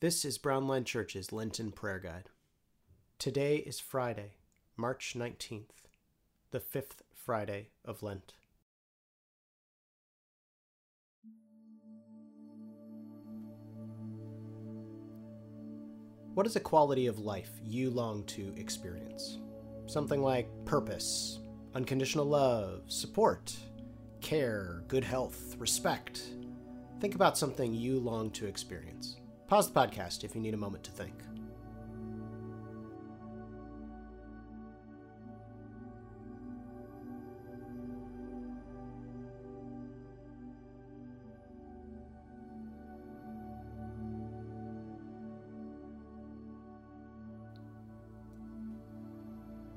This is Brownline Church's Lenten Prayer Guide. Today is Friday, March 19th, the fifth Friday of Lent. What is a quality of life you long to experience? Something like purpose, unconditional love, support, care, good health, respect. Think about something you long to experience. Pause the podcast if you need a moment to think.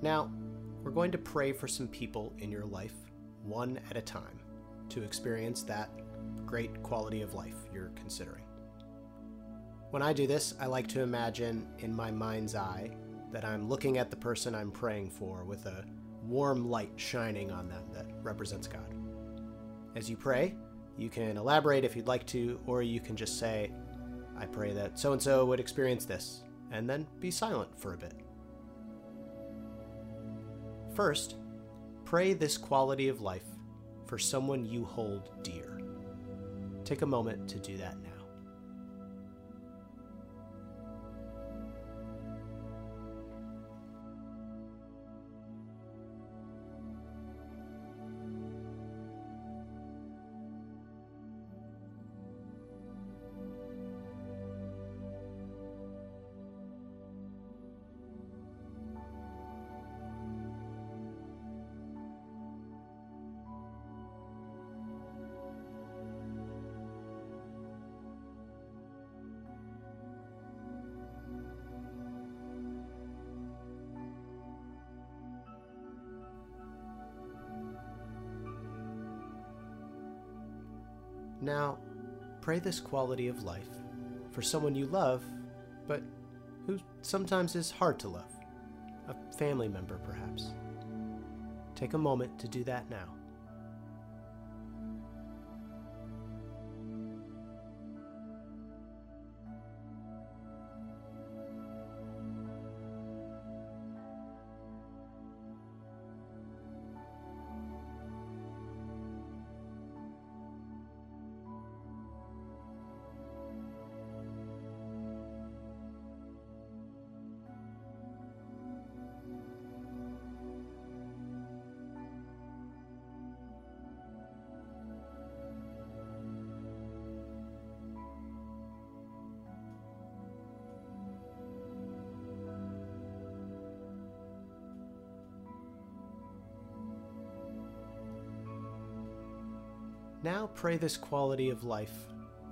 Now, we're going to pray for some people in your life, one at a time, to experience that great quality of life you're considering. When I do this, I like to imagine in my mind's eye that I'm looking at the person I'm praying for with a warm light shining on them that represents God. As you pray, you can elaborate if you'd like to, or you can just say, I pray that so and so would experience this, and then be silent for a bit. First, pray this quality of life for someone you hold dear. Take a moment to do that now. Now, pray this quality of life for someone you love, but who sometimes is hard to love. A family member, perhaps. Take a moment to do that now. Now pray this quality of life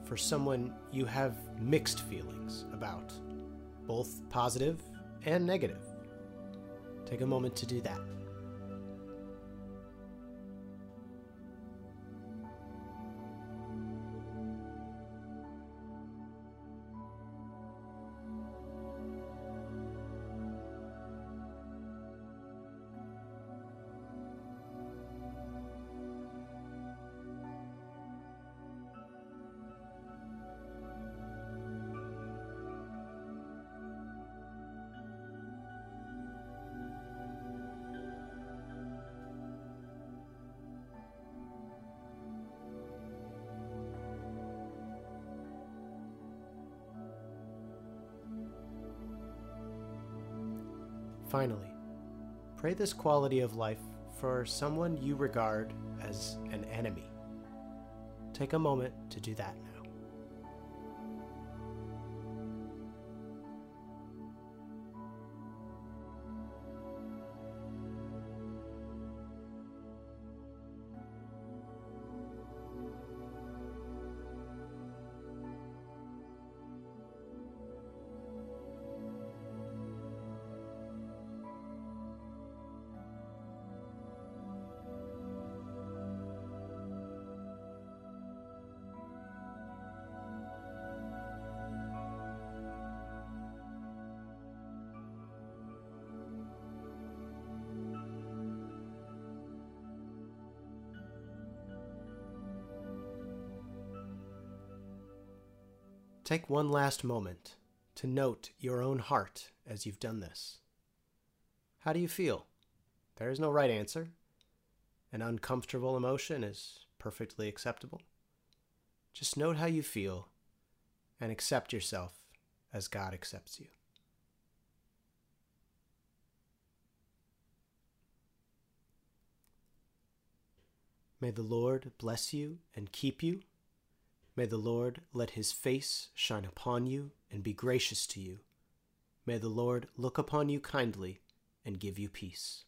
for someone you have mixed feelings about, both positive and negative. Take a moment to do that. Finally, pray this quality of life for someone you regard as an enemy. Take a moment to do that now. Take one last moment to note your own heart as you've done this. How do you feel? There is no right answer. An uncomfortable emotion is perfectly acceptable. Just note how you feel and accept yourself as God accepts you. May the Lord bless you and keep you. May the Lord let his face shine upon you and be gracious to you. May the Lord look upon you kindly and give you peace.